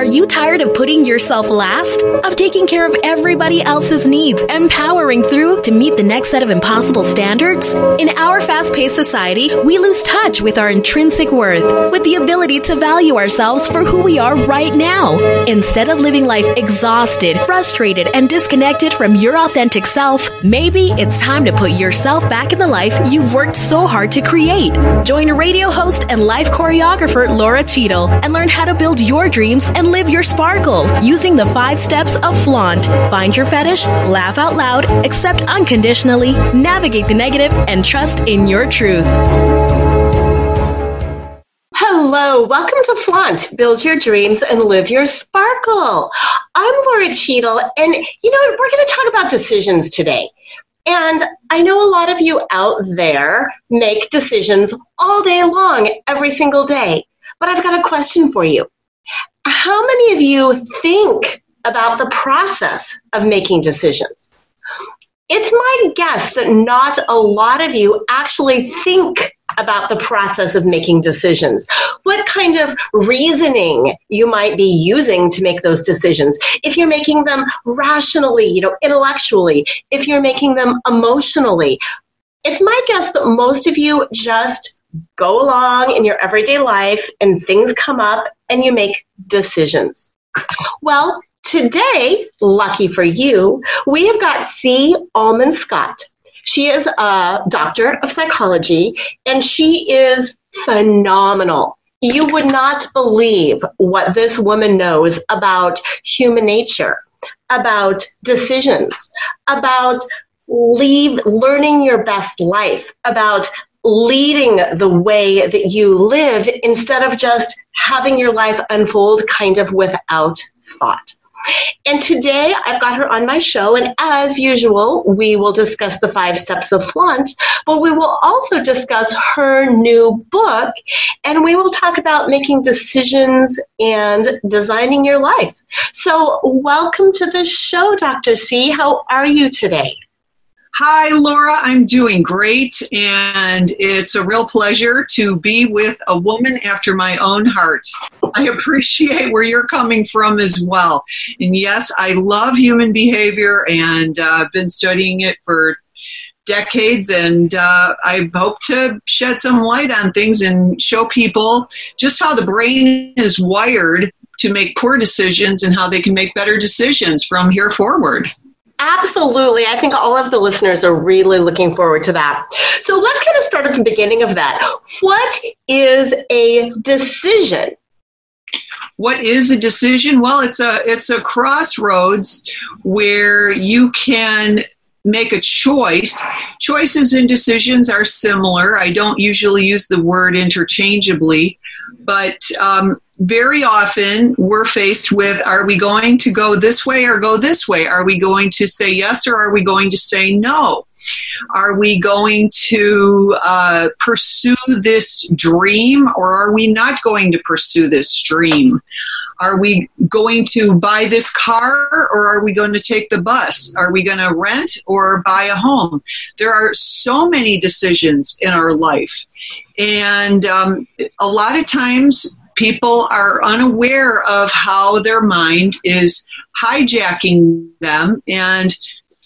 Are you tired of putting yourself last? Of taking care of everybody else's needs and powering through to meet the next set of impossible standards? In our fast paced society, we lose touch with our intrinsic worth, with the ability to value ourselves for who we are right now. Instead of living life exhausted, frustrated, and disconnected from your authentic self, maybe it's time to put yourself back in the life you've worked so hard to create. Join radio host and life choreographer Laura Cheadle and learn how to build your dreams and live your sparkle using the five steps of flaunt. Find your fetish, laugh out loud, accept unconditionally, navigate the negative, and trust in your truth. Hello, welcome to Flaunt. Build your dreams and live your sparkle. I'm Laura Cheadle, and you know, we're going to talk about decisions today. And I know a lot of you out there make decisions all day long, every single day. But I've got a question for you how many of you think about the process of making decisions? It's my guess that not a lot of you actually think about the process of making decisions. What kind of reasoning you might be using to make those decisions. If you're making them rationally, you know, intellectually, if you're making them emotionally. It's my guess that most of you just go along in your everyday life and things come up and you make decisions. Well, today, lucky for you, we have got C. Almond Scott. She is a doctor of psychology and she is phenomenal. You would not believe what this woman knows about human nature, about decisions, about leave learning your best life, about leading the way that you live instead of just having your life unfold kind of without thought. And today I've got her on my show, and as usual, we will discuss the five steps of flaunt, but we will also discuss her new book, and we will talk about making decisions and designing your life. So, welcome to the show, Dr. C. How are you today? Hi, Laura. I'm doing great, and it's a real pleasure to be with a woman after my own heart. I appreciate where you're coming from as well. And yes, I love human behavior, and I've uh, been studying it for decades, and uh, I hope to shed some light on things and show people just how the brain is wired to make poor decisions and how they can make better decisions from here forward. Absolutely. I think all of the listeners are really looking forward to that. So let's kind of start at the beginning of that. What is a decision? What is a decision? Well, it's a it's a crossroads where you can make a choice. Choices and decisions are similar. I don't usually use the word interchangeably, but um, very often we're faced with are we going to go this way or go this way? Are we going to say yes or are we going to say no? Are we going to uh, pursue this dream or are we not going to pursue this dream? Are we going to buy this car or are we going to take the bus? Are we going to rent or buy a home? There are so many decisions in our life. And um, a lot of times people are unaware of how their mind is hijacking them and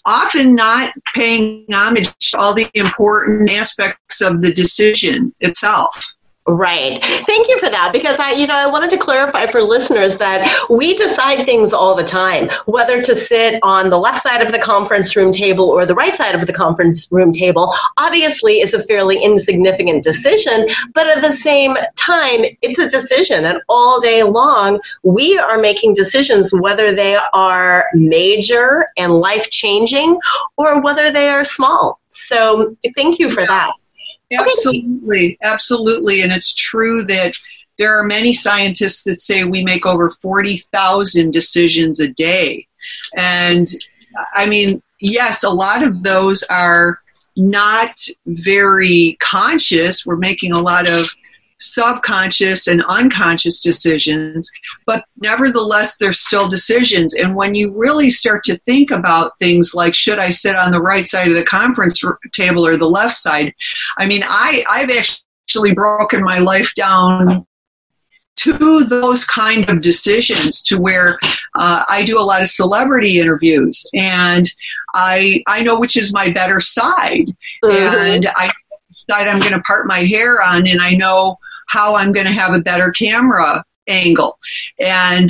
often not paying homage to all the important aspects of the decision itself. Right. Thank you for that because I, you know, I wanted to clarify for listeners that we decide things all the time, whether to sit on the left side of the conference room table or the right side of the conference room table. Obviously, is a fairly insignificant decision, but at the same time, it's a decision, and all day long, we are making decisions whether they are major and life changing or whether they are small. So, thank you for that. Absolutely, absolutely. And it's true that there are many scientists that say we make over 40,000 decisions a day. And I mean, yes, a lot of those are not very conscious. We're making a lot of subconscious and unconscious decisions, but nevertheless, they're still decisions. And when you really start to think about things like, should I sit on the right side of the conference table or the left side? I mean, I, I've actually broken my life down to those kind of decisions to where uh, I do a lot of celebrity interviews and I I know which is my better side mm-hmm. and I side I'm going to part my hair on and I know how I'm going to have a better camera angle. And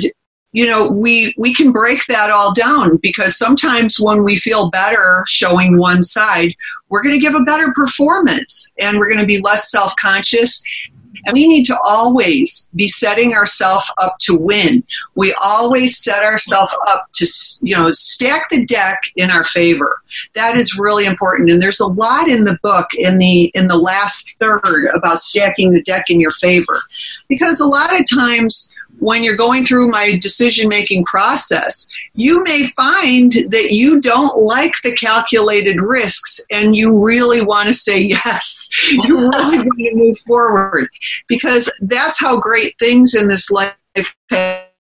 you know we we can break that all down because sometimes when we feel better showing one side we're going to give a better performance and we're going to be less self-conscious and we need to always be setting ourselves up to win. We always set ourselves up to, you know, stack the deck in our favor. That is really important. And there's a lot in the book in the in the last third about stacking the deck in your favor. Because a lot of times when you're going through my decision making process, you may find that you don't like the calculated risks and you really want to say yes. You really want to move forward because that's how great things in this life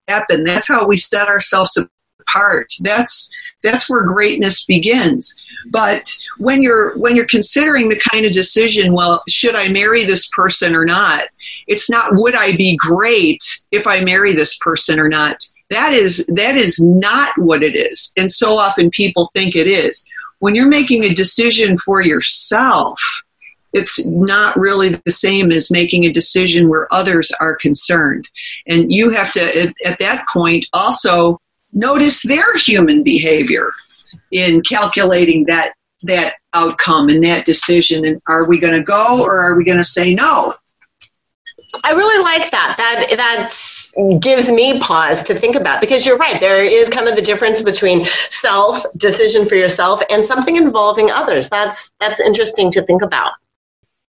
happen. That's how we set ourselves apart. That's that's where greatness begins. But when you're when you're considering the kind of decision, well, should I marry this person or not? It's not would I be great if I marry this person or not. That is that is not what it is. And so often people think it is. When you're making a decision for yourself, it's not really the same as making a decision where others are concerned. And you have to, at, at, that point, also notice their human behavior in calculating that that outcome and that decision and are we going to go or are we going to say no I really like that. That that gives me pause to think about because you're right. There is kind of the difference between self decision for yourself and something involving others. That's that's interesting to think about.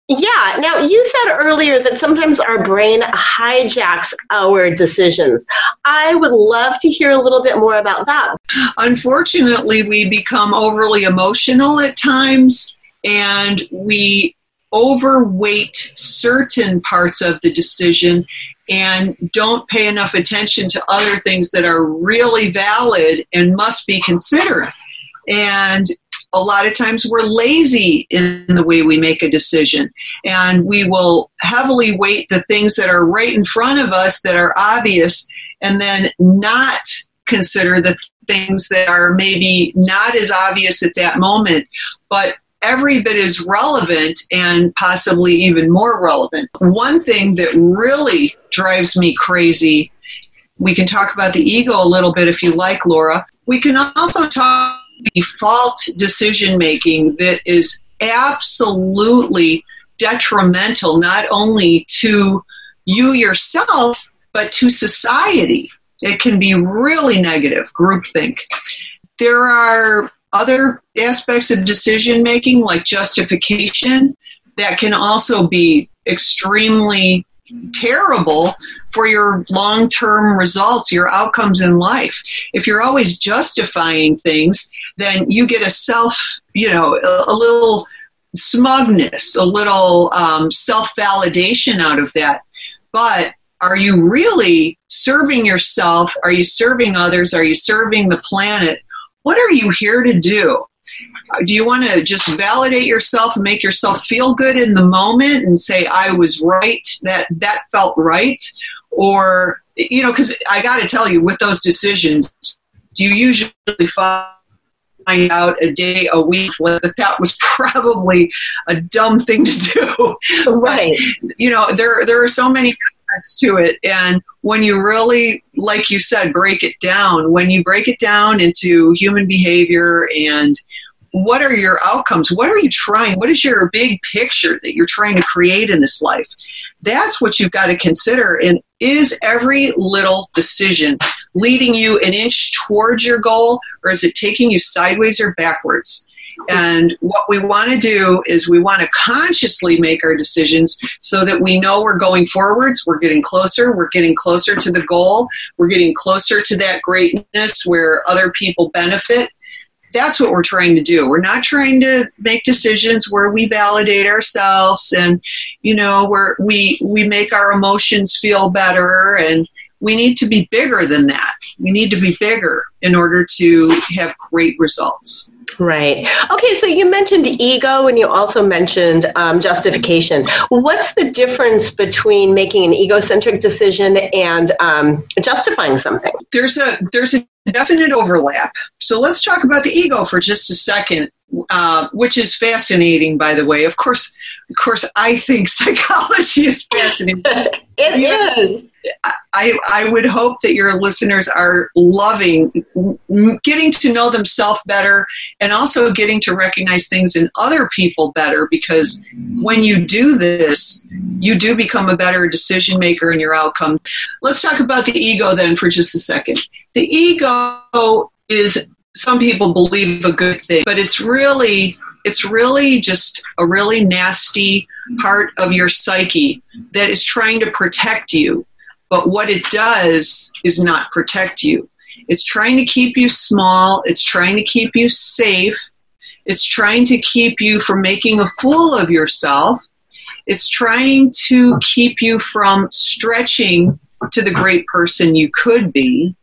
Yeah. Now, you said earlier that sometimes our brain hijacks our decisions. I would love to hear a little bit more about that. Unfortunately, we become overly emotional at times and we overweight certain parts of the decision and don't pay enough attention to other things that are really valid and must be considered. And a lot of times we're lazy in the way we make a decision and we will heavily weight the things that are right in front of us that are obvious and then not consider the things that are maybe not as obvious at that moment but every bit as relevant and possibly even more relevant one thing that really drives me crazy we can talk about the ego a little bit if you like laura we can also talk default decision making that is absolutely detrimental not only to you yourself but to society. It can be really negative, groupthink. There are other aspects of decision making, like justification, that can also be extremely terrible for your long term results, your outcomes in life. If you're always justifying things, then you get a self, you know, a, a little smugness, a little um, self validation out of that. But are you really serving yourself? Are you serving others? Are you serving the planet? What are you here to do? Do you want to just validate yourself and make yourself feel good in the moment and say I was right, that that felt right? Or you know, because I got to tell you, with those decisions, do you usually find find out a day, a week that that was probably a dumb thing to do. Right. But, you know, there there are so many aspects to it, and when you really, like you said, break it down, when you break it down into human behavior and what are your outcomes? What are you trying? What is your big picture that you're trying to create in this life? That's what you've got to consider. And is every little decision leading you an inch towards your goal, or is it taking you sideways or backwards? And what we want to do is we want to consciously make our decisions so that we know we're going forwards, we're getting closer, we're getting closer to the goal, we're getting closer to that greatness where other people benefit that's what we're trying to do. We're not trying to make decisions where we validate ourselves and you know where we we make our emotions feel better and we need to be bigger than that. We need to be bigger in order to have great results. Right. Okay, so you mentioned ego and you also mentioned um, justification. What's the difference between making an egocentric decision and um, justifying something? There's a there's a definite overlap. So let's talk about the ego for just a second, uh, which is fascinating, by the way. Of course, of course, I think psychology is fascinating. it is. I, I would hope that your listeners are loving getting to know themselves better and also getting to recognize things in other people better because when you do this, you do become a better decision maker in your outcome. Let's talk about the ego then for just a second. The ego is some people believe a good thing, but it's really it's really just a really nasty part of your psyche that is trying to protect you but what it does is not protect you. It's trying to keep you small, it's trying to keep you safe, it's trying to keep you from making a fool of yourself. It's trying to keep you from stretching to the great person you could be.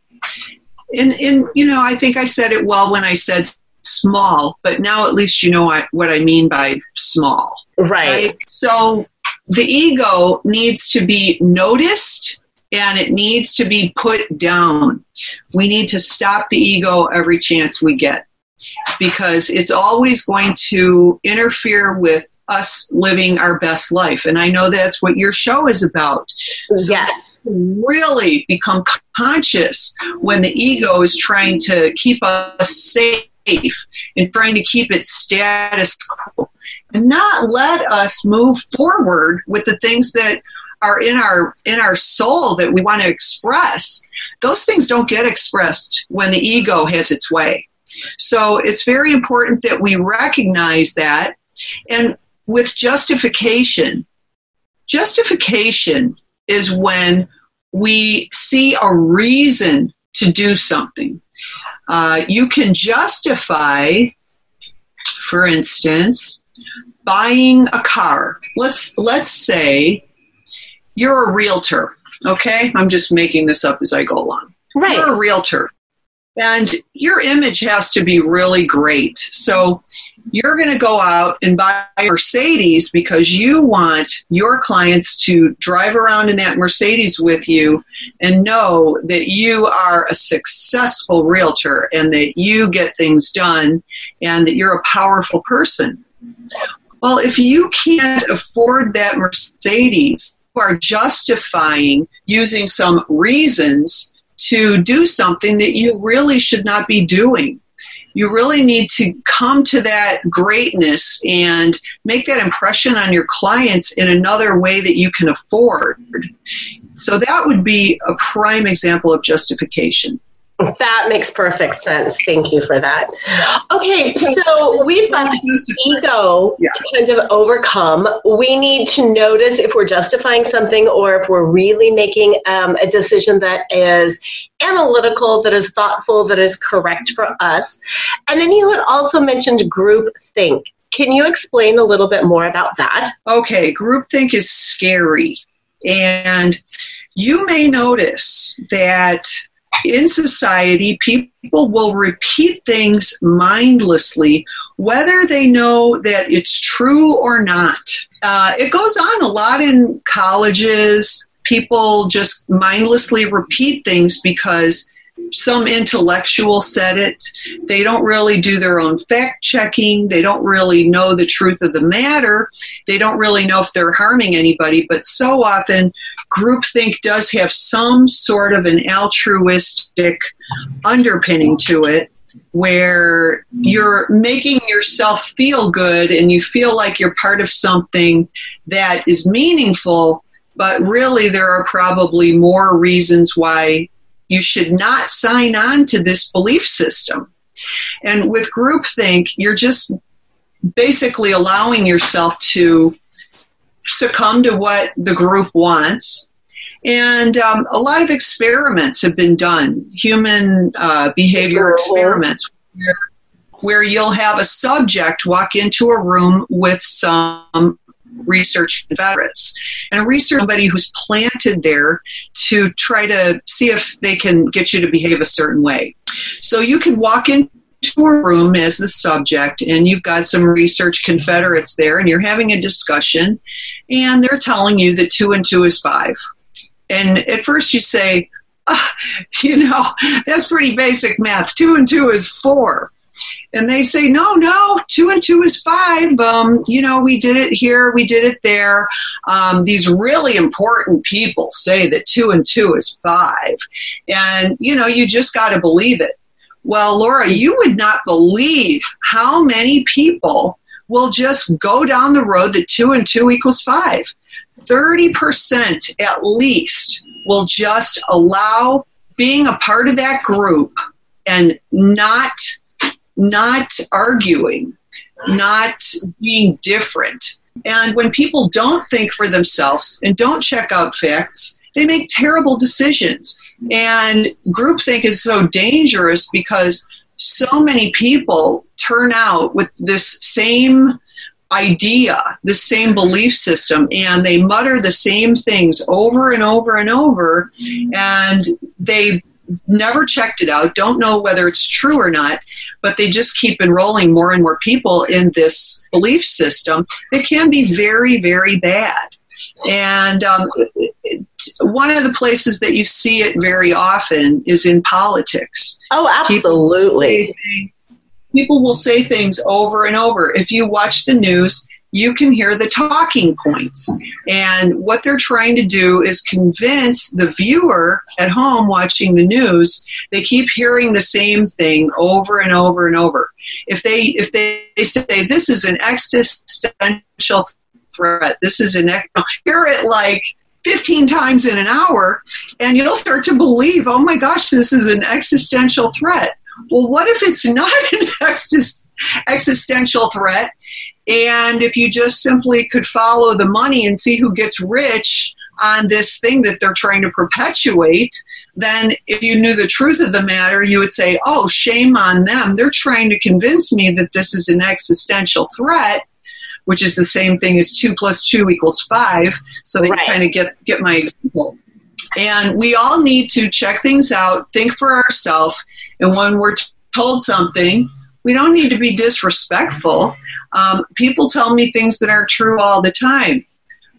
And, and you know, I think I said it well when I said small, but now at least you know what, what I mean by small. Right. right. So the ego needs to be noticed and it needs to be put down. We need to stop the ego every chance we get because it's always going to interfere with us living our best life. And I know that's what your show is about. So yes. Really become conscious when the ego is trying to keep us safe and trying to keep it status quo and not let us move forward with the things that are in our in our soul that we want to express those things don't get expressed when the ego has its way. So it's very important that we recognize that. And with justification justification is when we see a reason to do something. Uh, you can justify for instance buying a car. Let's let's say you're a realtor, okay? I'm just making this up as I go along. Right. You're a realtor. And your image has to be really great. So you're going to go out and buy a Mercedes because you want your clients to drive around in that Mercedes with you and know that you are a successful realtor and that you get things done and that you're a powerful person. Well, if you can't afford that Mercedes, are justifying using some reasons to do something that you really should not be doing. You really need to come to that greatness and make that impression on your clients in another way that you can afford. So, that would be a prime example of justification. That makes perfect sense. Thank you for that. Okay, so we've got ego yeah. to kind of overcome. We need to notice if we're justifying something or if we're really making um, a decision that is analytical, that is thoughtful, that is correct for us. And then you had also mentioned group think. Can you explain a little bit more about that? Okay, groupthink is scary. And you may notice that in society, people will repeat things mindlessly, whether they know that it's true or not. Uh, it goes on a lot in colleges. People just mindlessly repeat things because some intellectual said it. They don't really do their own fact checking. They don't really know the truth of the matter. They don't really know if they're harming anybody. But so often, groupthink does have some sort of an altruistic underpinning to it where you're making yourself feel good and you feel like you're part of something that is meaningful, but really there are probably more reasons why you should not sign on to this belief system. And with groupthink, you're just basically allowing yourself to succumb to what the group wants. And um, a lot of experiments have been done, human uh, behavior experiments, where, where you'll have a subject walk into a room with some research Confederates. And a research somebody who's planted there to try to see if they can get you to behave a certain way. So you can walk into a room as the subject and you've got some research confederates there and you're having a discussion and they're telling you that two and two is five. And at first you say, oh, you know, that's pretty basic math. Two and two is four. And they say, no, no, two and two is five. Um, you know, we did it here, we did it there. Um, these really important people say that two and two is five. And, you know, you just got to believe it. Well, Laura, you would not believe how many people will just go down the road that two and two equals five. 30% at least will just allow being a part of that group and not not arguing, not being different. And when people don't think for themselves and don't check out facts, they make terrible decisions. And groupthink is so dangerous because so many people turn out with this same idea, the same belief system, and they mutter the same things over and over and over, and they never checked it out, don't know whether it's true or not, but they just keep enrolling more and more people in this belief system that can be very, very bad. And um, one of the places that you see it very often is in politics. Oh, absolutely. People, people will say things over and over. If you watch the news, you can hear the talking points. And what they're trying to do is convince the viewer at home watching the news, they keep hearing the same thing over and over and over. If they if they, say this is an existential threat, this is an hear it like 15 times in an hour and you'll start to believe, oh my gosh, this is an existential threat. Well, what if it's not an existential threat and if you just simply could follow the money and see who gets rich on this thing that they're trying to perpetuate, then if you knew the truth of the matter, you would say, oh, shame on them. They're trying to convince me that this is an existential threat. Which is the same thing as two plus two equals five. So they right. kind of get get my example. And we all need to check things out, think for ourselves, and when we're told something, we don't need to be disrespectful. Um, people tell me things that aren't true all the time.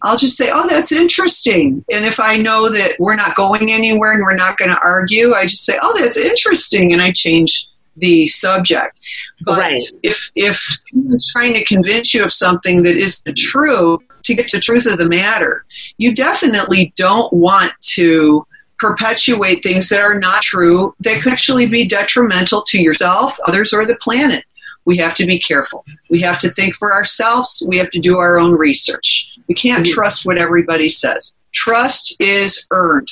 I'll just say, oh, that's interesting. And if I know that we're not going anywhere and we're not going to argue, I just say, oh, that's interesting. And I change the subject. But right. if, if someone's trying to convince you of something that isn't true, to get to the truth of the matter, you definitely don't want to perpetuate things that are not true that could actually be detrimental to yourself, others, or the planet we have to be careful. We have to think for ourselves. We have to do our own research. We can't mm-hmm. trust what everybody says. Trust is earned.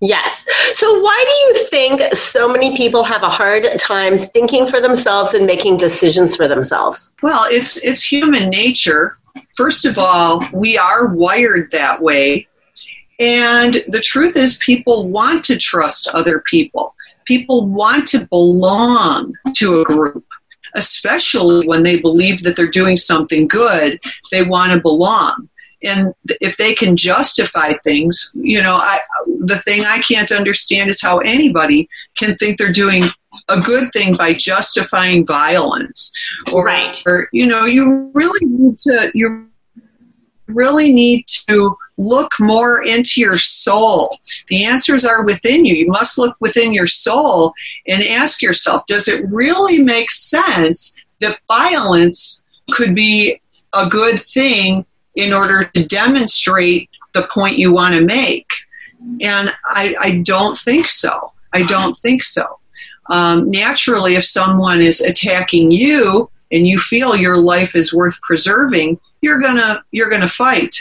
Yes. So, why do you think so many people have a hard time thinking for themselves and making decisions for themselves? Well, it's it's human nature. First of all, we are wired that way. And the truth is people want to trust other people. People want to belong to a group especially when they believe that they're doing something good, they want to belong. And if they can justify things, you know, I, the thing I can't understand is how anybody can think they're doing a good thing by justifying violence. Or, right. or you know, you really need to, you really need to look more into your soul. The answers are within you. You must look within your soul and ask yourself does it really make sense that violence could be a good thing in order to demonstrate the point you want to make? And I, I don't think so. I don't think so. Um, naturally, if someone is attacking you and you feel your life is worth preserving, you're gonna you're gonna fight.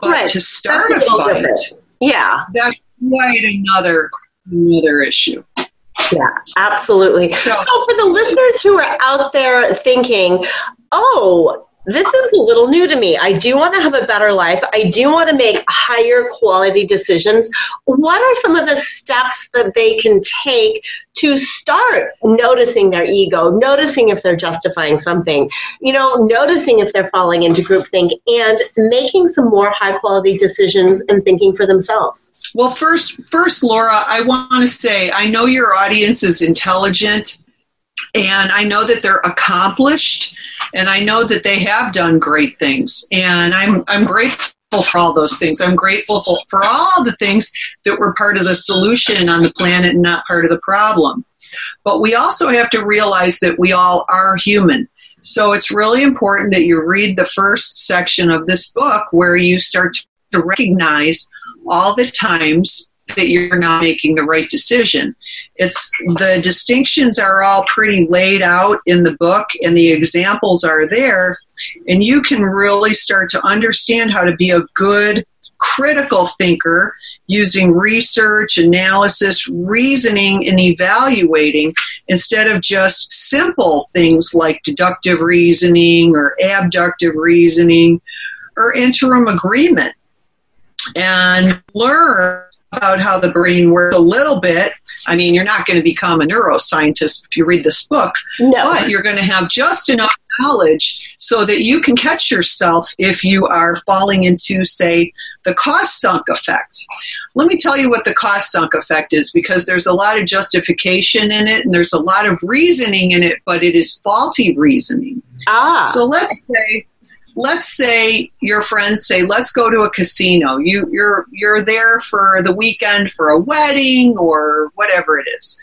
But right. to start a, a fight, different. yeah, that's quite another another issue. Yeah, absolutely. So, so, for the listeners who are out there thinking, oh, this is a little new to me. I do want to have a better life. I do want to make higher quality decisions. What are some of the steps that they can take to start noticing their ego, noticing if they're justifying something, you know, noticing if they're falling into groupthink and making some more high quality decisions and thinking for themselves? Well, first, first, Laura, I want to say I know your audience is intelligent and I know that they're accomplished, and I know that they have done great things, and I'm I'm grateful for all those things. I'm grateful for, for all the things that were part of the solution on the planet and not part of the problem. But we also have to realize that we all are human. So it's really important that you read the first section of this book where you start to recognize all the times that you're not making the right decision. It's the distinctions are all pretty laid out in the book and the examples are there and you can really start to understand how to be a good critical thinker using research, analysis, reasoning, and evaluating instead of just simple things like deductive reasoning or abductive reasoning or interim agreement. And learn about how the brain works a little bit. I mean, you're not going to become a neuroscientist if you read this book, no. but you're going to have just enough knowledge so that you can catch yourself if you are falling into, say, the cost sunk effect. Let me tell you what the cost sunk effect is because there's a lot of justification in it and there's a lot of reasoning in it, but it is faulty reasoning. Ah. So let's say let's say your friends say let's go to a casino. You you're you're there for the weekend for a wedding or whatever it is.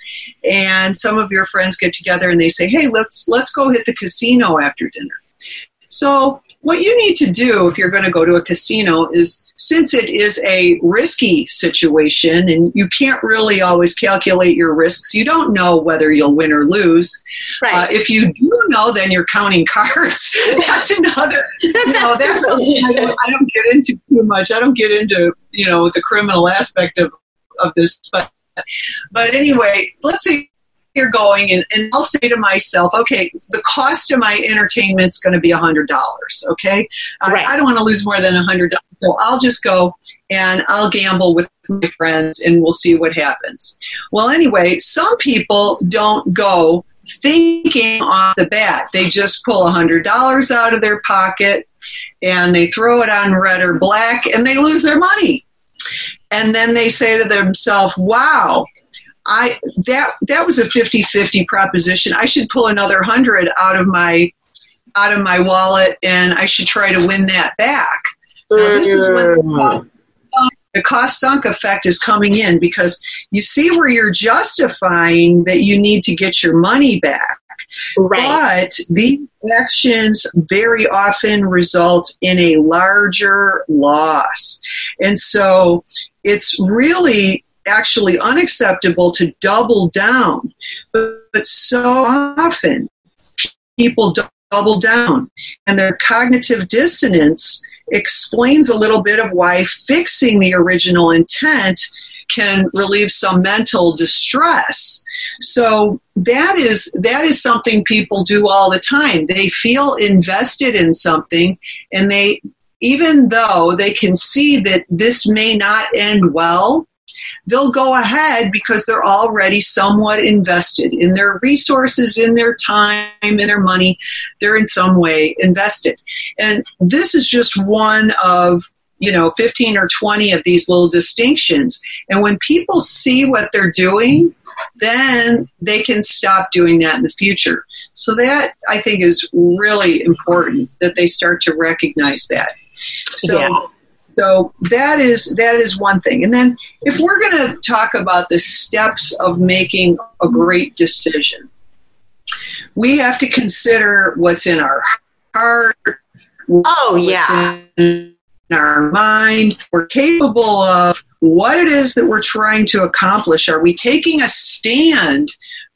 And some of your friends get together and they say hey let's let's go hit the casino after dinner. So what you need to do if you're going to go to a casino is since it is a risky situation and you can't really always calculate your risks, you don't know whether you'll win or lose. Right. Uh, if you do know, then you're counting cards. that's another, you know, that's something I don't, I don't get into too much. I don't get into, you know, the criminal aspect of, of this, but but anyway, let's say you're going and, and I'll say to myself, okay, the cost of my entertainment is going to be a hundred dollars. Okay. Right. I, I don't want to lose more than a hundred dollars. So I'll just go and I'll gamble with my friends and we'll see what happens. Well, anyway, some people don't go thinking off the bat. They just pull a hundred dollars out of their pocket and they throw it on red or black and they lose their money. And then they say to themselves, wow, I that that was a 50-50 proposition. I should pull another 100 out of my out of my wallet and I should try to win that back. Now, this is when the mm. cost, the cost sunk effect is coming in because you see where you're justifying that you need to get your money back. Right. But these actions very often result in a larger loss. And so it's really actually unacceptable to double down. But, but so often people double down, and their cognitive dissonance explains a little bit of why fixing the original intent can relieve some mental distress. So that is that is something people do all the time. They feel invested in something and they even though they can see that this may not end well, they'll go ahead because they're already somewhat invested in their resources, in their time, in their money. They're in some way invested. And this is just one of you know 15 or 20 of these little distinctions and when people see what they're doing then they can stop doing that in the future so that i think is really important that they start to recognize that so Yeah. So that is that is one thing and then if we're going to talk about the steps of making a great decision we have to consider what's in our heart Oh, what's yeah. in our mind. We're capable of what it is that we're trying to accomplish. Are we taking a stand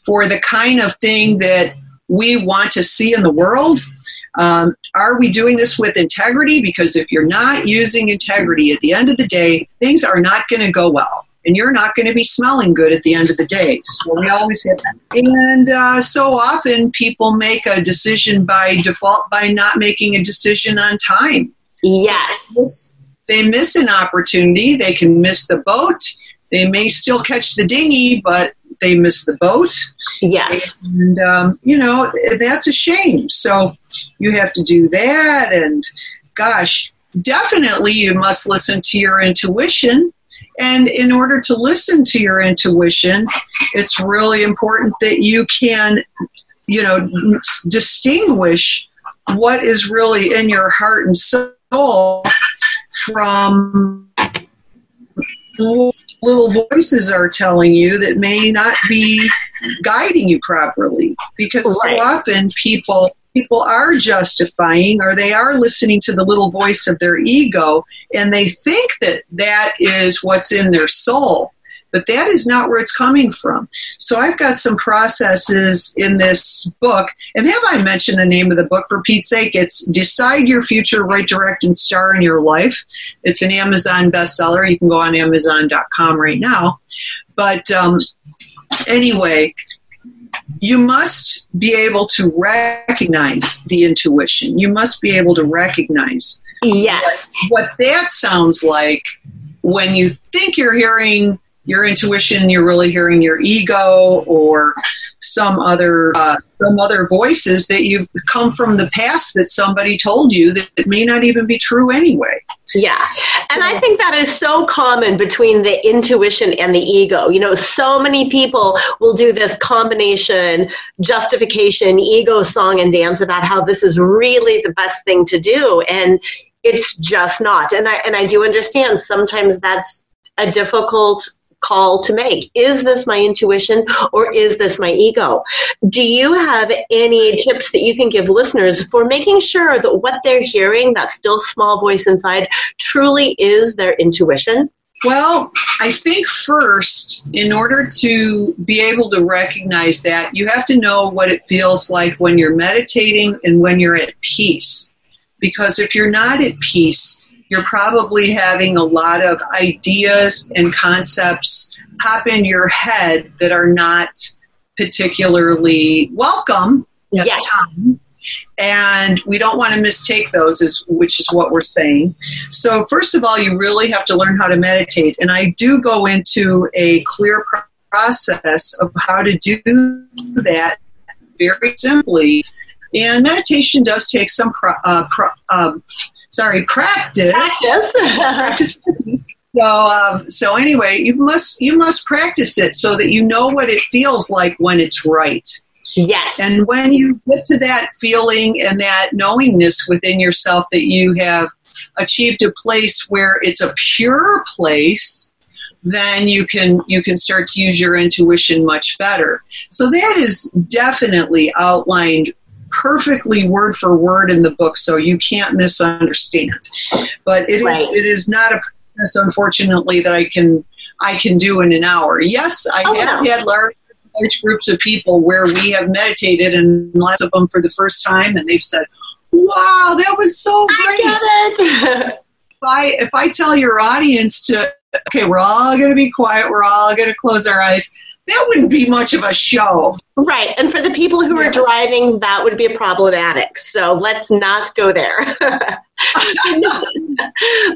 for the kind of thing that we want to see in the world? Um, are we doing this with integrity? Because if you're not using integrity at the end of the day, things are not going to go well. And you're not going to be smelling good at the end of the day. So we always have that. And uh, so often people make a decision by default by not making a decision on time Yes. they miss an opportunity. They can miss the boat. They may still catch the dinghy, but they miss the boat. Yes. And, um, you know, that's a shame. So you have to do that. And gosh, definitely you must listen to your intuition. And in order to listen to your intuition, it's really important that you can you know, distinguish what is really in your heart and soul from little voices are telling you that may not be guiding you properly because right. so often people people are justifying or they are listening to the little voice of their ego and they think that that is what's in their soul but that is not where it's coming from. So I've got some processes in this book. And have I mentioned the name of the book for Pete's sake? It's Decide Your Future, Write, Direct, and Star in Your Life. It's an Amazon bestseller. You can go on Amazon.com right now. But um, anyway, you must be able to recognize the intuition. You must be able to recognize yes what, what that sounds like when you think you're hearing your intuition you're really hearing your ego or some other uh, some other voices that you've come from the past that somebody told you that it may not even be true anyway. Yeah. And i think that is so common between the intuition and the ego. You know so many people will do this combination justification ego song and dance about how this is really the best thing to do and it's just not. And i and i do understand sometimes that's a difficult call to make. Is this my intuition or is this my ego? Do you have any tips that you can give listeners for making sure that what they're hearing, that still small voice inside, truly is their intuition? Well, I think first, in order to be able to recognize that, you have to know what it feels like when you're meditating and when you're at peace. Because if you're not at peace, you're probably having a lot of ideas and concepts pop in your head that are not particularly welcome at yes. the time. And we don't want to mistake those as which is what we're saying. So first of all you really have to learn how to meditate. And i do go into a clear process of how to do that very simply. And meditation does take some pro, uh, pro, um, sorry, practice. Practice. practice. So, um, so anyway, you must you must practice it so that you know what it feels like when it's right. Yes. And when you get to that feeling and that knowingness within yourself that you have achieved a place where it's a pure place, then you can you can start to use your intuition much better. So that is definitely outlined perfectly word for word in the book, so you can't misunderstand. But it right. is it is not a process, unfortunately, that I can I can do in an hour. Yes, I oh, have no. had large large groups of people where we have meditated, and lots of them for the first time, and they've said, "Wow, that was so great!" I get it. if I if I tell your audience to okay, we're all going to be quiet, we're all going to close our eyes that wouldn't be much of a show. Right. And for the people who yes. are driving, that would be problematic. So let's not go there. but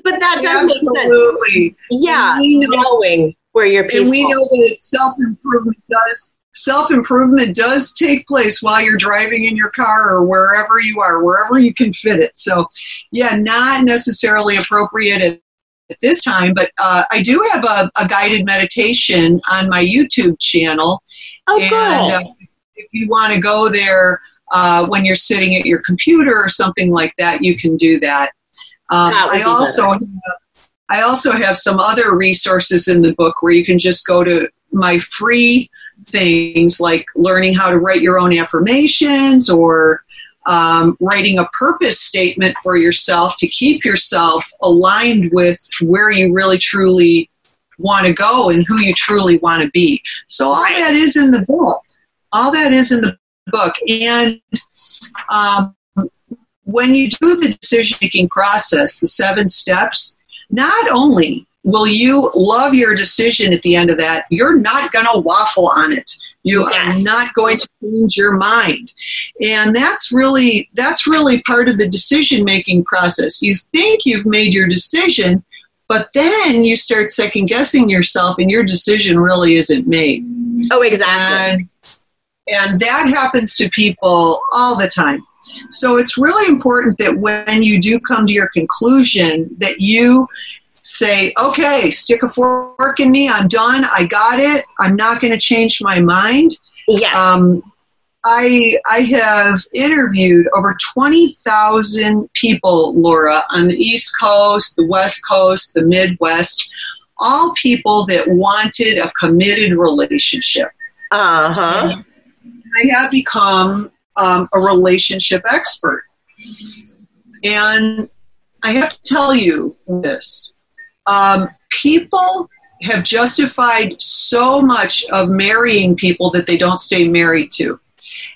that does Absolutely. Yeah. Know, knowing where you're peaceful. And we know that self improvement does self improvement does take place while you're driving in your car or wherever you are, wherever you can fit it. So, yeah, not necessarily appropriate at this time, but uh, I do have a, a, guided meditation on my YouTube channel. Oh, and, good. Uh, if you want to go there uh, when you're sitting at your computer or something like that, you can do that. Um, that I also have, I also have some other resources in the book where you can just go to my free things like learning how to write your own affirmations or um, writing a purpose statement for yourself to keep yourself aligned with where you really truly want to go and who you truly want to be. So all that is in the book. All that is in the book. And um, when you do the decision making process, the seven steps, not only will you love your decision at the end of that, you're not going to waffle on it. You are not going to change your mind. And that's really that's really part of the decision making process. You think you've made your decision, but then you start second guessing yourself and your decision really isn't made. Oh, exactly. And, and that happens to people all the time. So it's really important that when you do come to your conclusion that you say, okay, stick a fork in me. I'm done. I got it. I'm not going to change my mind. Yeah. Um, I I have interviewed over twenty thousand people, Laura, on the East Coast, the West Coast, the Midwest, all people that wanted a committed relationship. Uh huh. I have become um, a relationship expert, and I have to tell you this: um, people have justified so much of marrying people that they don't stay married to.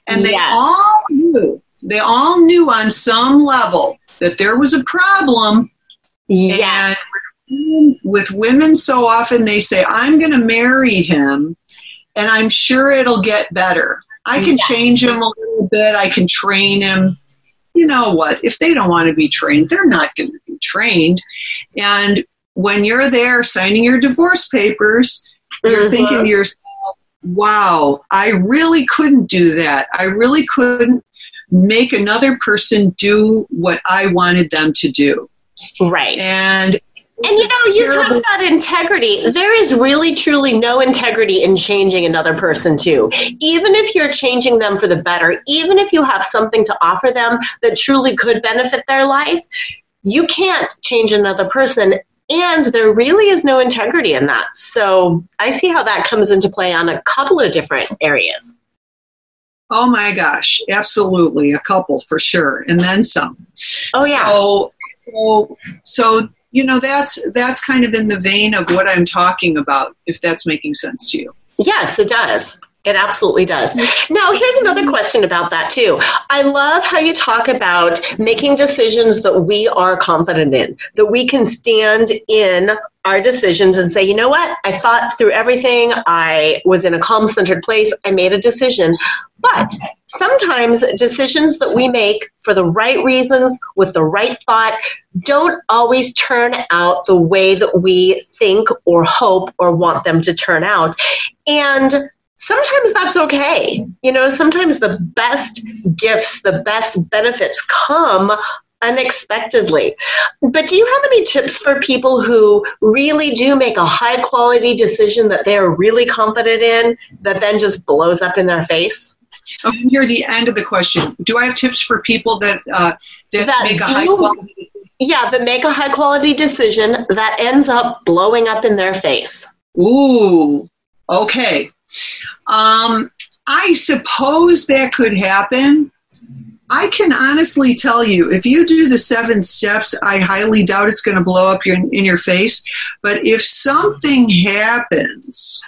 And they Yes. all knew, they all knew on some level that there was a problem. Yes. And with women, so often they say, I'm going to marry him and I'm sure it'll get better. I can Yes. change him a little bit, I can train him. You know what? If they don't want to be trained, they're not going to be trained. And when you're there signing your divorce papers, you're Mhm. thinking to yourself, wow, I really couldn't do that. I really couldn't make another person do what I wanted them to do. Right. And And you know, you talked about integrity. There is really, truly no integrity in changing another person, too. Even if you're changing them for the better, even if you have something to offer them that truly could benefit their life, you can't change another person. And there really is no integrity in that. So I see how that comes into play on a couple of different areas. oh my gosh, absolutely, a couple for sure, and then some. Oh, yeah. So, so, so you know, that's that's kind of in the vein of what I'm talking about. If that's making sense to you. Yes, it does. It absolutely does. Mm-hmm. Now, here's another question about that, too. I love how you talk about making decisions that we are confident in, that we can stand in our decisions and say, you know what? I thought through everything. I was in a calm, centered place. I made a decision. But sometimes decisions that we make for the right reasons, with the right thought, don't always turn out the way that we think or hope or want them to turn out. And sometimes that's okay. You know, sometimes the best gifts, the best benefits come unexpectedly. But do you have any tips for people who really do make a high quality decision that they're really confident in that then just blows up in their face? Oh, here, the end of the question. Do I have tips for people that uh, that, That make a high quality? Yeah, that make a high quality decision that ends up blowing up in their face. Ooh, okay. Um, I suppose that could happen. I can honestly tell you, if you do the seven steps, I highly doubt it's going to blow up your, in your face. But if something happens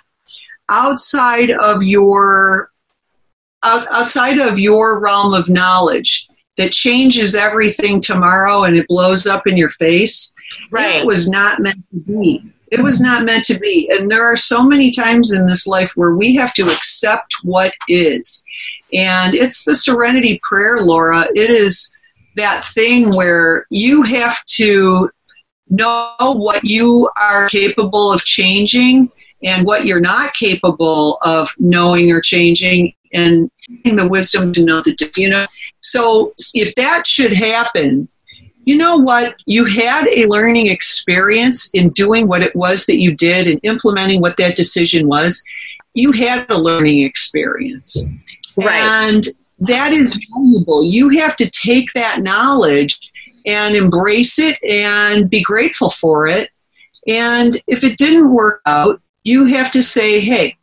outside of your out, outside of your realm of knowledge that changes everything tomorrow and it blows up in your face, Right. it was not meant to be. It was not meant to be. And there are so many times in this life where we have to accept what is. And it's the serenity prayer, Laura. It is that thing where you have to know what you are capable of changing and what you're not capable of knowing or changing and the wisdom to know the difference. You know, so if that should happen, you know what? You had a learning experience in doing what it was that you did and implementing what that decision was. You had a learning experience. Right. And that is valuable. You have to take that knowledge and embrace it and be grateful for it. And if it didn't work out, you have to say, hey,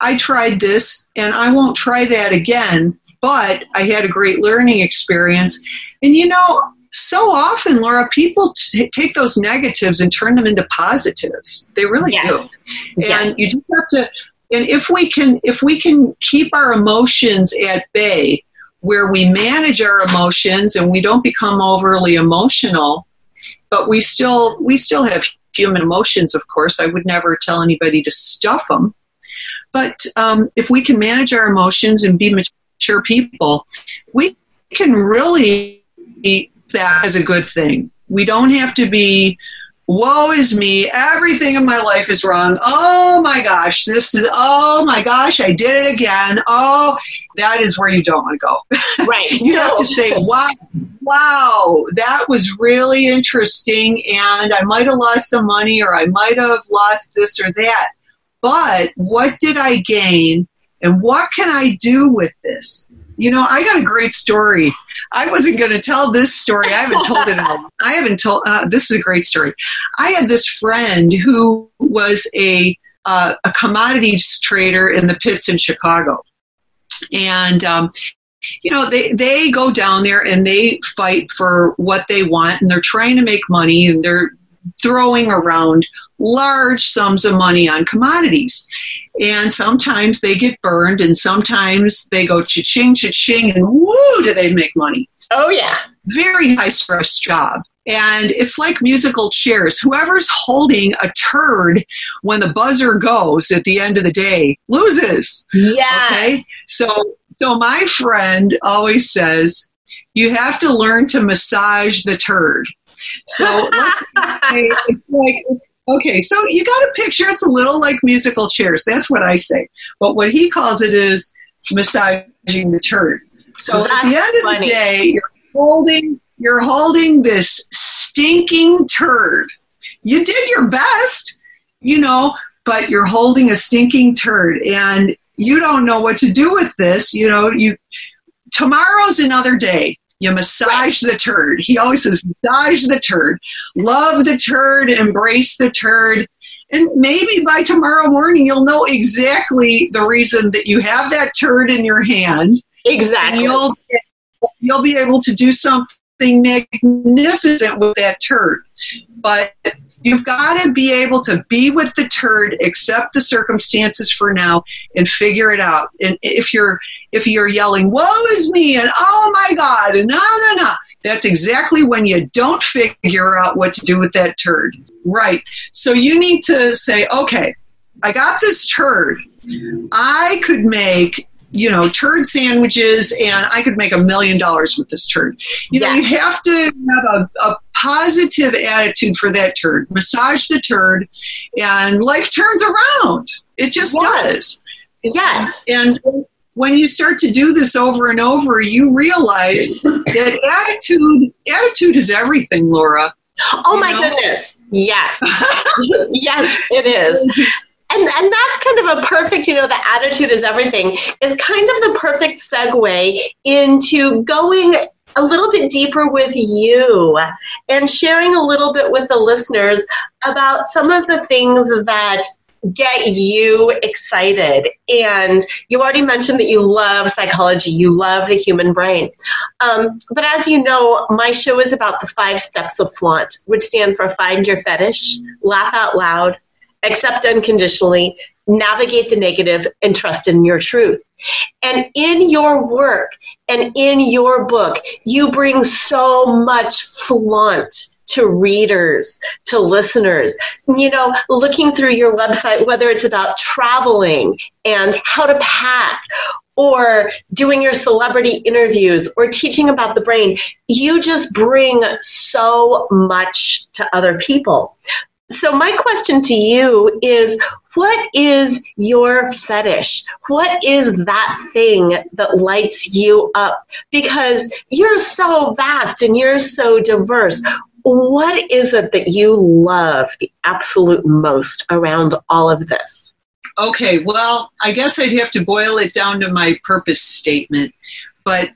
I tried this and I won't try that again, but I had a great learning experience. And you know, so often, Laura, people t- take those negatives and turn them into positives. They really Yes. do. Yes. And you just have to and if we can if we can keep our emotions at bay where we manage our emotions and we don't become overly emotional but we still we still have human emotions of course i would never tell anybody to stuff them but um, if we can manage our emotions and be mature people we can really that as a good thing. We don't have to be woe is me everything in my life is wrong. Oh my gosh this is oh my gosh i did it again. Oh that is where you don't want to go. Right. you No. have to say wow wow that was really interesting and i might have lost some money or i might have lost this or that but what did i gain and what can i do with this You know, I got a great story. I wasn't going to tell this story. I haven't told it. In a, I haven't told. Uh, this is a great story. I had this friend who was a uh, a commodities trader in the pits in Chicago, and um, you know they they go down there and they fight for what they want, and they're trying to make money, and they're throwing around large sums of money on commodities. And sometimes they get burned, and sometimes they go cha-ching, cha-ching, and woo, do they make money. Oh, yeah. Very high stress job. And it's like musical chairs. Whoever's holding a turd when the buzzer goes at the end of the day loses. Yeah. Okay. So, so my friend always says, you have to learn to massage the turd. So let's say it's like it's Okay, so you got a picture. It's a little like musical chairs. That's what I say. But what he calls it is massaging the turd. So That's at the end of the day, you're holding you're holding this stinking turd. You did your best, you know, but you're holding a stinking turd and you don't know what to do with this. You know, you tomorrow's another day. You massage the turd. He always says, massage the turd. Love the turd, embrace the turd. And maybe by tomorrow morning, you'll know exactly the reason that you have that turd in your hand. Exactly. you'll, you'll be able to do something magnificent with that turd. But You've got to be able to be with the turd, accept the circumstances for now, and figure it out. And if you're if you're yelling, "Woe is me!" and "Oh my God!" and "No, no, no," that's exactly when you don't figure out what to do with that turd. Right. So you need to say, "Okay, I got this turd. I could make you know, turd sandwiches, and I could make a million dollars with this turd. You know, you have to have a, a, positive attitude for that turd. Massage the turd, and life turns around. It just yes. does. Yes. And when you start to do this over and over, you realize that attitude attitude is everything, Laura. Oh my know? goodness. Yes. yes, it is and and that's kind of a perfect you know the attitude is everything is kind of the perfect segue into going a little bit deeper with you and sharing a little bit with the listeners about some of the things that get you excited. And you already mentioned that you love psychology, you love the human brain. Um, but as you know, my show is about the five steps of flaunt, which stand for find your fetish, laugh out loud, accept unconditionally, navigate the negative, and trust in your truth. And in your work and in your book, you bring so much flaunt to readers, to listeners. You know, looking through your website, whether it's about traveling and how to pack or doing your celebrity interviews or teaching about the brain, you just bring so much to other people. So, my question to you is what is your fetish? What is that thing that lights you up? Because you're so vast and you're so diverse. What is it that you love the absolute most around all of this? Okay, well, I guess I'd have to boil it down to my purpose statement. But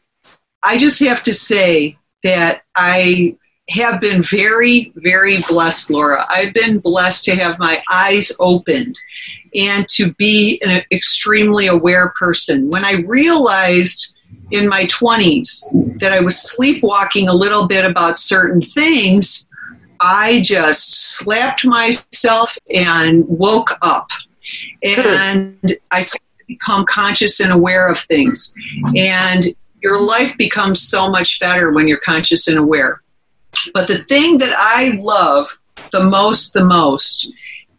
I just have to say that I have been very, very blessed, Laura. I've been blessed to have my eyes opened and to be an extremely aware person. When I realized in my 20s that I was sleepwalking a little bit about certain things, I just slapped myself and woke up. And I started to become conscious and aware of things. And your life becomes so much better when you're conscious and aware. But the thing that I love the most, the most,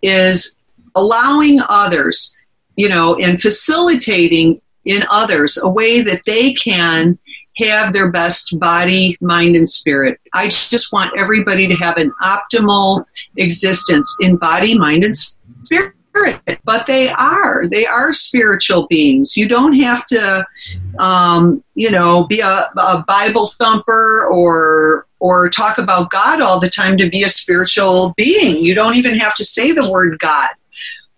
is allowing others, you know, and facilitating in others a way that they can have their best body, mind, and spirit. I just want everybody to have an optimal existence in body, mind, and spirit but they are. They are spiritual beings. You don't have to um, you know be a, a, bible thumper or or talk about god all the time to be a spiritual being. You don't even have to say the word god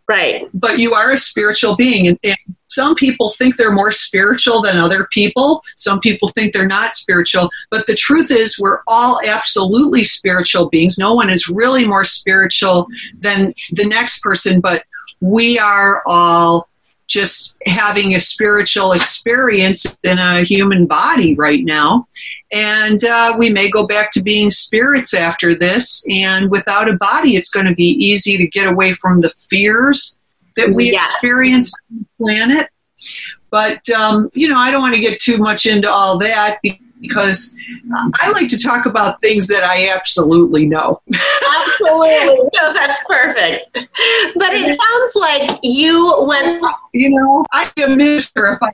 Right. But you are a spiritual being. And, and some people think they're more spiritual than other people. Some people think they're not spiritual. But the truth is, we're all absolutely spiritual beings. No one is really more spiritual than the next person, but we are all just having a spiritual experience in a human body right now. And uh, we may go back to being spirits after this. And without a body, it's going to be easy to get away from the fears that we yeah. experience on the planet. But, um, you know, I don't want to get too much into all that because I like to talk about things that I absolutely know. absolutely. No, that's perfect. But it sounds like you went. You know, I am mister if I'm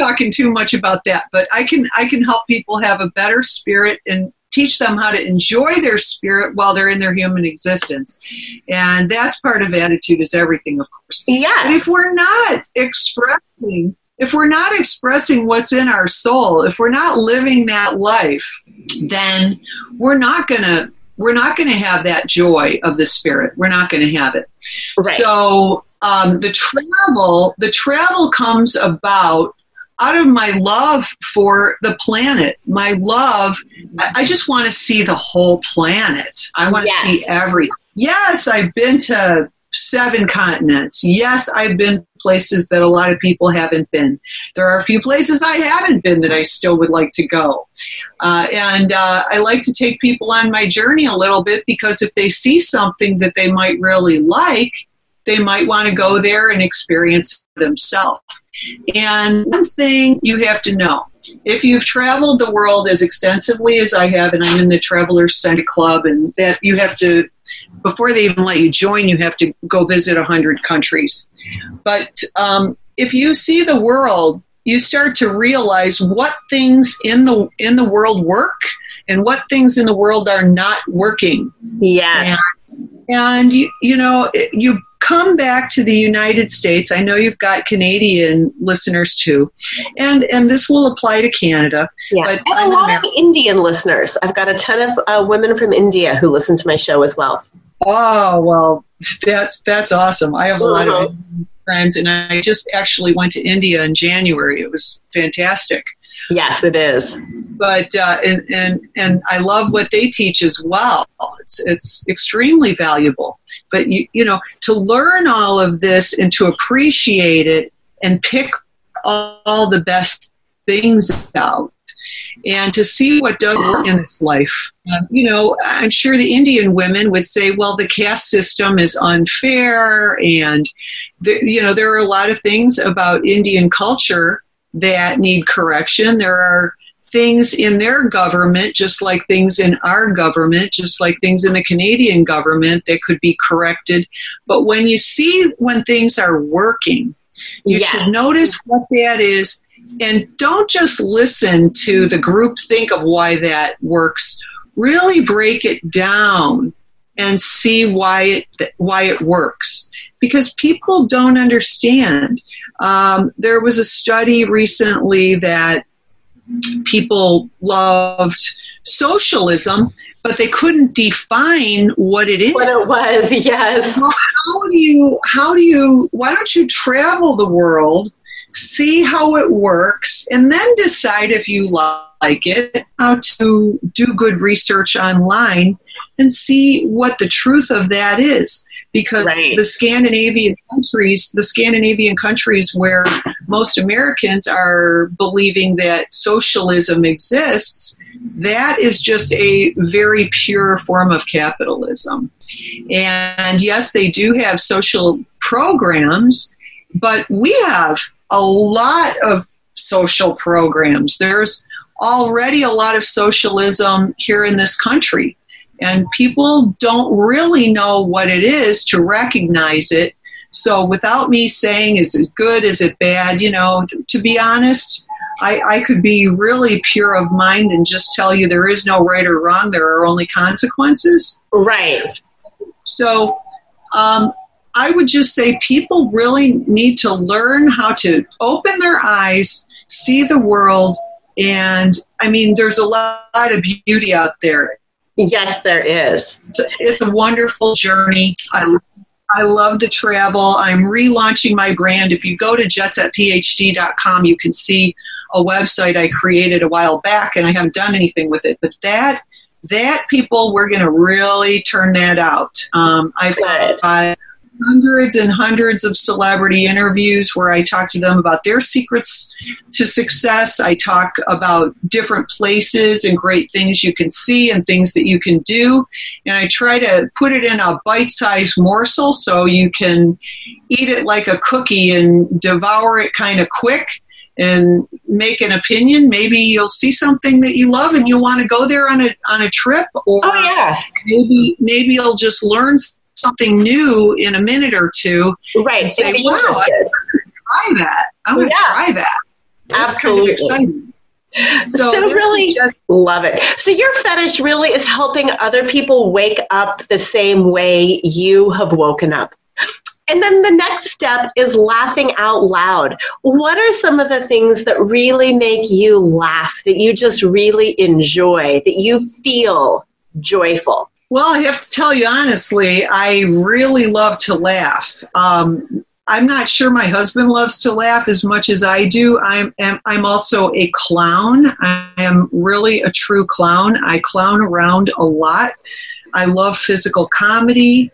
talking too much about that, but I can I can help people have a better spirit and teach them how to enjoy their spirit while they're in their human existence. And that's part of attitude is everything, of course. Yeah. But if we're not expressing if we're not expressing what's in our soul, if we're not living that life, then we're not going to we're not going to have that joy of the spirit. We're not going to have it. Right. So um, the travel, the travel comes about out of my love for the planet. My love, I, just want to see the whole planet. I want yes. to see every. Yes, I've been to seven continents. Yes, I've been places that a lot of people haven't been. There are a few places I haven't been that I still would like to go. Uh, and uh, I like to take people on my journey a little bit because if they see something that they might really like, they might want to go there and experience it themselves. And one thing you have to know if you've traveled the world as extensively as I have, and I'm in the Travelers Century Club, and that you have to before they even let you join, you have to go visit 100 countries. But um, if you see the world, you start to realize what things in the in the world work and what things in the world are not working. Yes. And, and you, you know, you come back to the United States. I know you've got Canadian listeners too, and and this will apply to Canada. Yeah, but and a lot American. of Indian listeners. I've got a ton of uh, women from India who listen to my show as well. Oh well, that's that's awesome. I have a lot uh-huh. of friends, and I just actually went to India in January. It was fantastic. Yes, it is. But uh, and and and I love what they teach as well. It's it's extremely valuable. But you you know to learn all of this and to appreciate it and pick all, all the best things out and to see what does work in this life. Uh, you know, I'm sure the Indian women would say, well, the caste system is unfair, and the, you know, there are a lot of things about Indian culture that need correction. There are things in their government, just like things in our government, just like things in the Canadian government that could be corrected. But when you see when things are working, you yeah. should notice what that is and don't just listen to the group think of why that works. Really break it down and see why it why it works because people don't understand. Um, there was a study recently that people loved socialism, but they couldn't define what it is. What it was, yes. Well, how do you? How do you? Why don't you travel the world? see how it works, and then decide if you like it, how to do good research online and see what the truth of that is. Because right. the Scandinavian countries, the Scandinavian countries where most Americans are believing that socialism exists, that is just a very pure form of capitalism. And yes, they do have social programs, but we have a lot of social programs. There's already a lot of socialism here in this country, and people don't really know what it is to recognize it. So, without me saying, is it good, is it bad, you know, to be honest, I, I could be really pure of mind and just tell you there is no right or wrong, there are only consequences. Right. So, um, I would just say people really need to learn how to open their eyes, see the world, and I mean, there's a lot of beauty out there. Yes, there is. It's a, it's a wonderful journey. I, I love to travel. I'm relaunching my brand. If you go to jetsetphd.com, you can see a website I created a while back, and I haven't done anything with it. But that that people, we're going to really turn that out. Um, I've got hundreds and hundreds of celebrity interviews where I talk to them about their secrets to success. I talk about different places and great things you can see and things that you can do. And I try to put it in a bite sized morsel so you can eat it like a cookie and devour it kind of quick and make an opinion. Maybe you'll see something that you love and you want to go there on a on a trip, or oh, yeah. maybe maybe you'll just learn something new in a minute or two. Right. And say, wow, I try that. I want to yeah. try that. That's Absolutely. kind of exciting. So, so really just, love it. So your fetish really is helping other people wake up the same way you have woken up. And then the next step is laughing out loud. What are some of the things that really make you laugh, that you just really enjoy, that you feel joyful? Well, I have to tell you honestly, I really love to laugh. Um, I'm not sure my husband loves to laugh as much as I do. I'm I'm also a clown. I am really a true clown. I clown around a lot. I love physical comedy.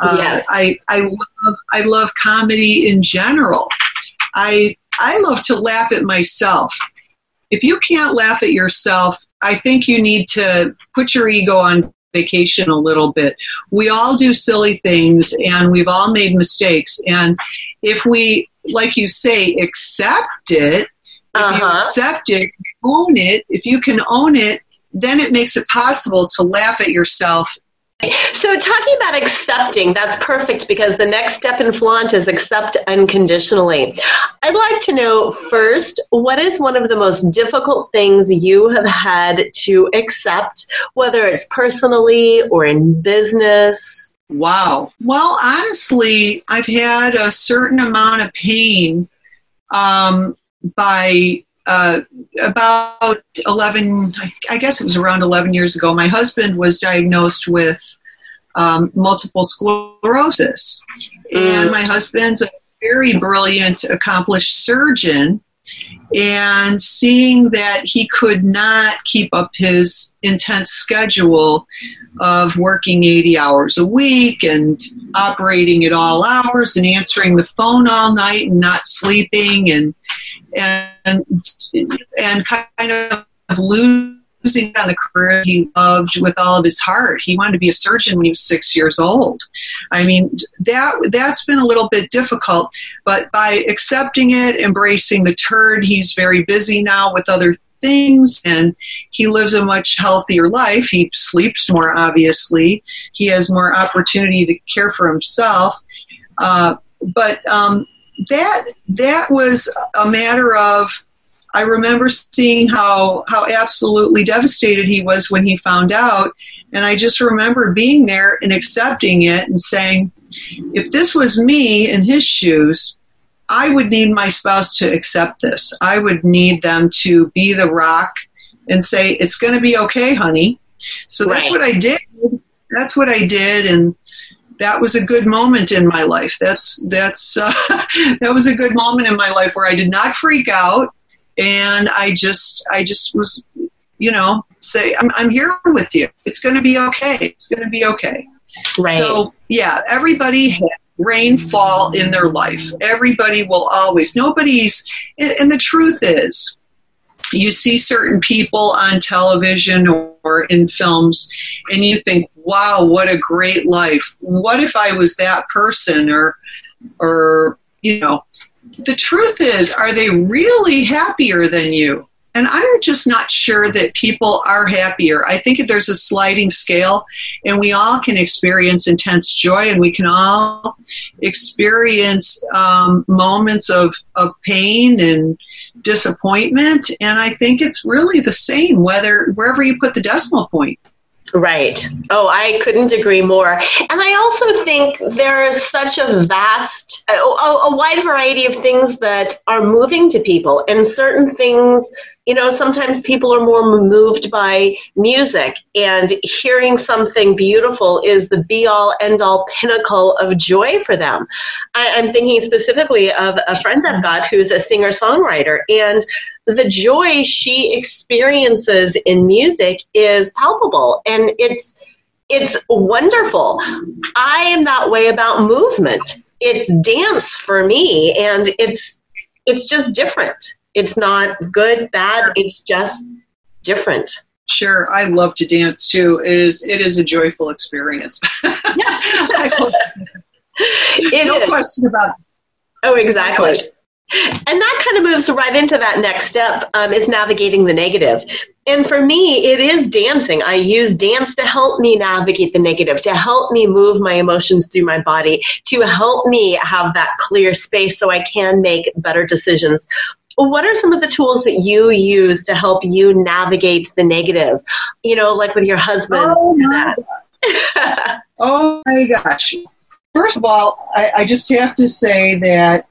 Uh, yes. I, I love I love comedy in general. I I love to laugh at myself. If you can't laugh at yourself, I think you need to put your ego on vacation a little bit. We all do silly things and we've all made mistakes. And if we, like you say, accept it, uh-huh. if you accept it, own it, if you can own it, then it makes it possible to laugh at yourself so, talking about accepting, that's perfect because the next step in flaunt is accept unconditionally. I'd like to know first, what is one of the most difficult things you have had to accept, whether it's personally or in business? Wow. Well, honestly, I've had a certain amount of pain um, by uh, about 11, I guess it was around 11 years ago, my husband was diagnosed with um, multiple sclerosis. And my husband's a very brilliant, accomplished surgeon. And seeing that he could not keep up his intense schedule of working 80 hours a week and operating at all hours and answering the phone all night and not sleeping and and and kind of losing on the career he loved with all of his heart. He wanted to be a surgeon when he was six years old. I mean, that that's been a little bit difficult, but by accepting it, embracing the turd, he's very busy now with other things and he lives a much healthier life. He sleeps more, obviously. He has more opportunity to care for himself. Uh, but um, that that was a matter of I remember seeing how how absolutely devastated he was when he found out and I just remember being there and accepting it and saying if this was me in his shoes I would need my spouse to accept this. I would need them to be the rock and say it's going to be okay, honey. So that's right. what I did. That's what I did and that was a good moment in my life. That's that's uh, that was a good moment in my life where I did not freak out, and I just I just was, you know, say I'm I'm here with you. It's going to be okay. It's going to be okay. Right. So yeah, everybody rain fall in their life. Everybody will always. Nobody's. And the truth is, you see certain people on television or in films, and you think, wow, what a great life. What if I was that person? Or, or, you know, the truth is, are they really happier than you? And I'm just not sure that people are happier. I think there's a sliding scale, and we all can experience intense joy, and we can all experience um, moments of, of pain and disappointment. And I think it's really the same whether wherever you put the decimal point. Right. Oh, I couldn't agree more. And I also think there's such a vast, a, a, wide variety of things that are moving to people, and certain things You know, sometimes people are more moved by music, and hearing something beautiful is the be all end all pinnacle of joy for them. I, am thinking specifically of a friend I've got who's a singer songwriter, and the joy she experiences in music is palpable, and it's it's wonderful. I am that way about movement. It's dance for me, and it's it's just different. It's not good, bad. It's just different. Sure, I love to dance too. It is it is a joyful experience. Yes. no is. question about. It. Oh, exactly. And that kind of moves right into that next step um, is navigating the negative. And for me, it is dancing. I use dance to help me navigate the negative, to help me move my emotions through my body, to help me have that clear space so I can make better decisions. What are some of the tools that you use to help you navigate the negative? You know, like with your husband. Oh my, oh my gosh. First of all, I, I just have to say that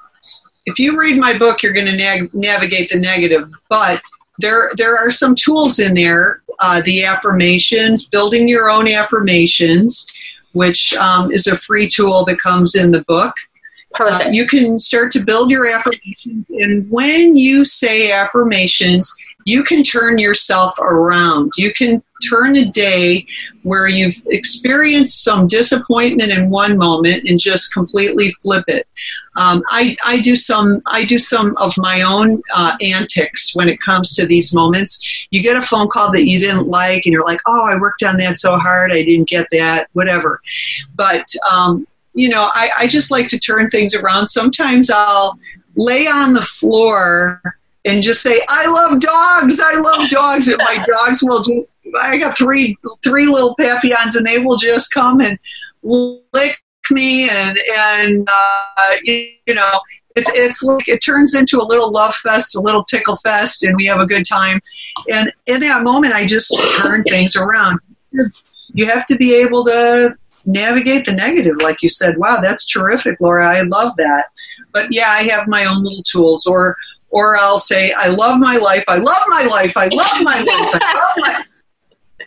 if you read my book, you're going to na- navigate the negative. But there, there are some tools in there. Uh, the affirmations, building your own affirmations, which um, is a free tool that comes in the book. Uh, you can start to build your affirmations, and when you say affirmations, you can turn yourself around. You can turn a day where you've experienced some disappointment in one moment and just completely flip it. Um, I, I do some I do some of my own uh, antics when it comes to these moments. You get a phone call that you didn't like, and you're like, "Oh, I worked on that so hard, I didn't get that, whatever." But um, you know, I, I just like to turn things around. Sometimes I'll lay on the floor and just say, "I love dogs. I love dogs." And my dogs will just. I got three three little papillons, and they will just come and lick me, and and uh, you, you know, it's it's like it turns into a little love fest, a little tickle fest, and we have a good time. And in that moment, I just turn things around. You have to be able to navigate the negative, like you said. Wow, that's terrific, Laura. I love that. But yeah, I have my own little tools, or or I'll say, I love my life, I love my life, I love my life, I love my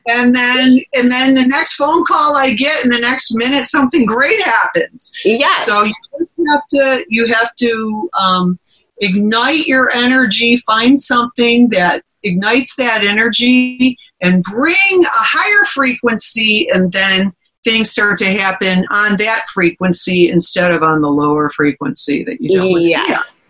and then and then the next phone call I get in the next minute something great happens. Yeah. So you just have to you have to um, ignite your energy, find something that ignites that energy and bring a higher frequency and then things start to happen on that frequency instead of on the lower frequency that you don't yes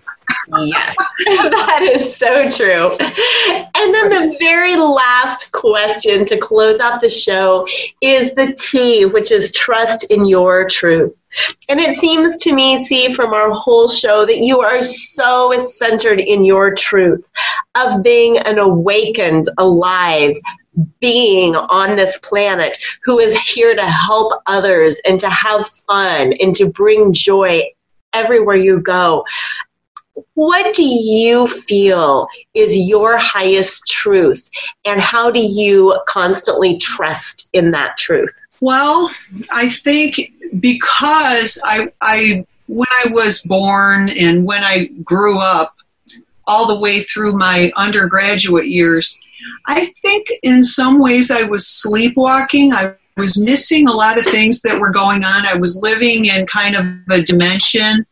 yes, that is so true. And then the very last question to close out the show is the T, which is trust in your truth. And it seems to me, see from our whole show, that you are so centered in your truth of being an awakened, alive, being on this planet who is here to help others and to have fun and to bring joy everywhere you go. What do you feel is your highest truth, and how do you constantly trust in that truth? Well, I think because I, I when I was born and when I grew up, all the way through my undergraduate years, I think in some ways I was sleepwalking. I was missing a lot of things that were going on. I was living in kind of a dimension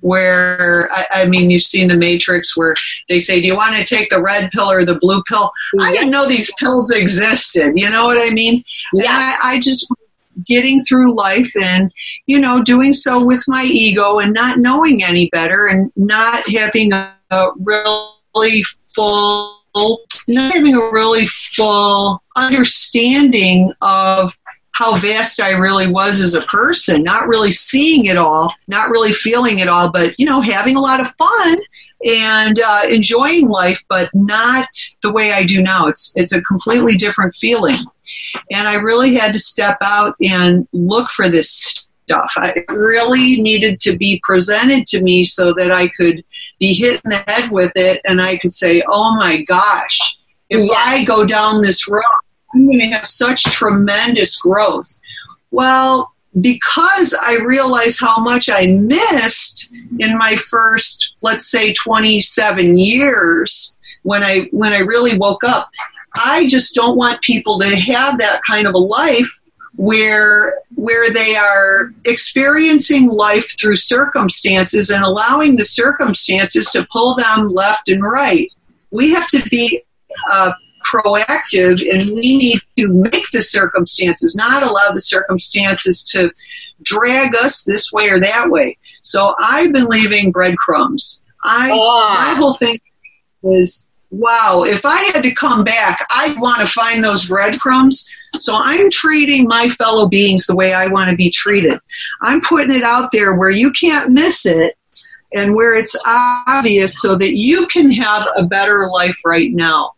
where I, I, mean you've seen the matrix where they say do you want to take the red pill or the blue pill? I didn't know these pills existed. You know what i mean? Yeah. I, I, just getting through life and you know doing so with my ego and not knowing any better and not having a, a really full not having a really full understanding of how vast I really was as a person, not really seeing it all, not really feeling it all, but, you know, having a lot of fun and uh, enjoying life, but not the way I do now. It's, it's a completely different feeling. And I really had to step out and look for this stuff. I really needed to be presented to me so that I could be hit in the head with it and I could say, oh my gosh, if yeah. I go down this road, I'm going to have such tremendous growth. Well, because I realized how much I missed in my first, let's say, 27 years, when I when I really woke up. I just don't want people to have that kind of a life where where they are experiencing life through circumstances and allowing the circumstances to pull them left and right. We have to be uh, proactive and we need to make the circumstances, not allow the circumstances to drag us this way or that way. So I've been leaving breadcrumbs. I oh. my whole thing is wow, if I had to come back, I'd want to find those breadcrumbs. So I'm treating my fellow beings the way I want to be treated. I'm putting it out there where you can't miss it and where it's obvious so that you can have a better life right now.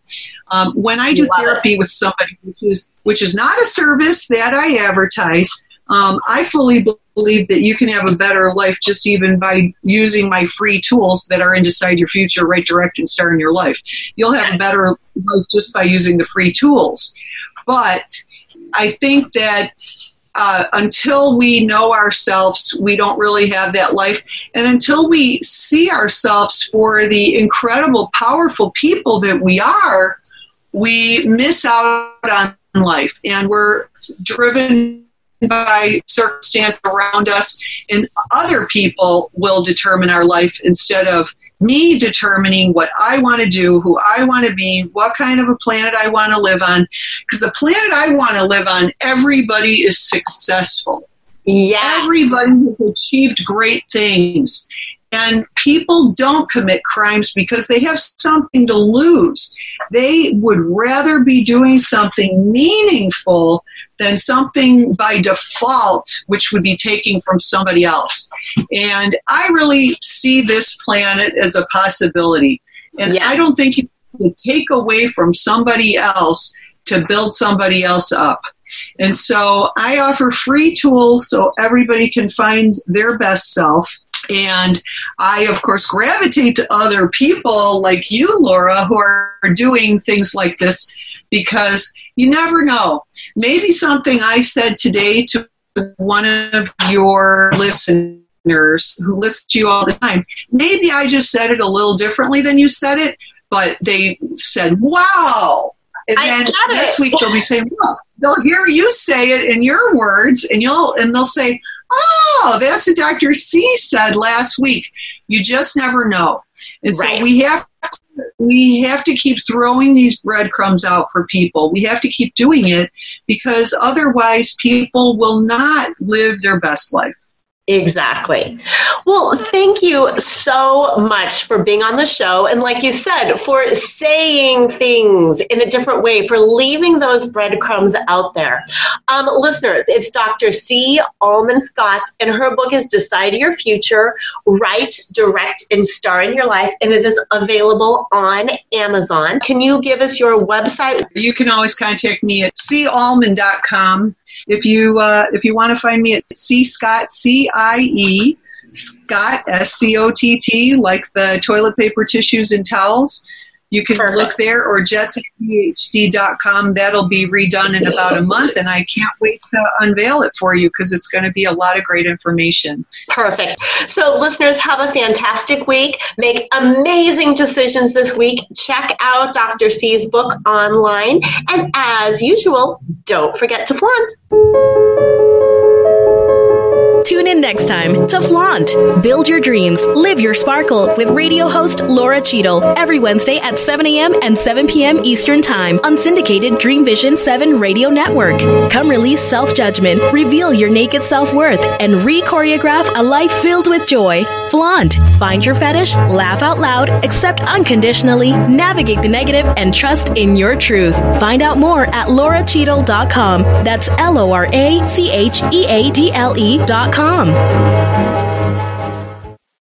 Um, when I do therapy it. with somebody, which is, which is not a service that I advertise, um, I fully believe that you can have a better life just even by using my free tools that are in Decide Your Future, Write Direct, and Star in Your Life. You'll have a better life just by using the free tools. But I think that uh, until we know ourselves, we don't really have that life. And until we see ourselves for the incredible, powerful people that we are, we miss out on life. And we're driven by circumstance around us, and other people will determine our life instead of me determining what I want to do, who I want to be, what kind of a planet I want to live on. Because the planet I want to live on, everybody is successful. Yeah. Everybody has achieved great things. And people don't commit crimes because they have something to lose. They would rather be doing something meaningful than something by default, which would be taking from somebody else. And I really see this planet as a possibility. And yeah. I don't think you can take away from somebody else to build somebody else up. And so I offer free tools so everybody can find their best self. And I, of course, gravitate to other people like you, Laura, who are doing things like this because you never know. Maybe something I said today to one of your listeners who listen to you all the time, maybe I just said it a little differently than you said it, but they said, wow. And then next week they'll be saying, well, they'll hear you say it in your words and you'll and they'll say, oh, that's what Dr. C said last week. You just never know. And so right. we have we have to keep throwing these breadcrumbs out for people. We have to keep doing it because otherwise people will not live their best life. Exactly. Well, thank you so much for being on the show. And like you said, for saying things in a different way, for leaving those breadcrumbs out there. Um, listeners, it's Dr. C. Allman Scott, and her book is Decide Your Future, Write, Direct, and Star in Your Life. And it is available on Amazon. Can you give us your website? You can always contact me at callman.com. If you uh, if you want to find me at C Scott C I E Scott S C O T T like the toilet paper tissues and towels. You can Perfect. look there or jetsetphd.com. That'll be redone in about a month, and I can't wait to unveil it for you because it's going to be a lot of great information. Perfect. So, listeners, have a fantastic week. Make amazing decisions this week. Check out Dr. C's book online. And as usual, don't forget to flaunt. Tune in next time to Flaunt. Build your dreams, live your sparkle with radio host Laura Cheadle every Wednesday at 7 a.m. and 7 p.m. Eastern Time on syndicated Dream Vision 7 radio network. Come release self judgment, reveal your naked self worth, and re choreograph a life filled with joy. Flaunt. Find your fetish, laugh out loud, accept unconditionally, navigate the negative, and trust in your truth. Find out more at lauracheadle.com. That's L O R A C H E A D L E.com. Indeed.com.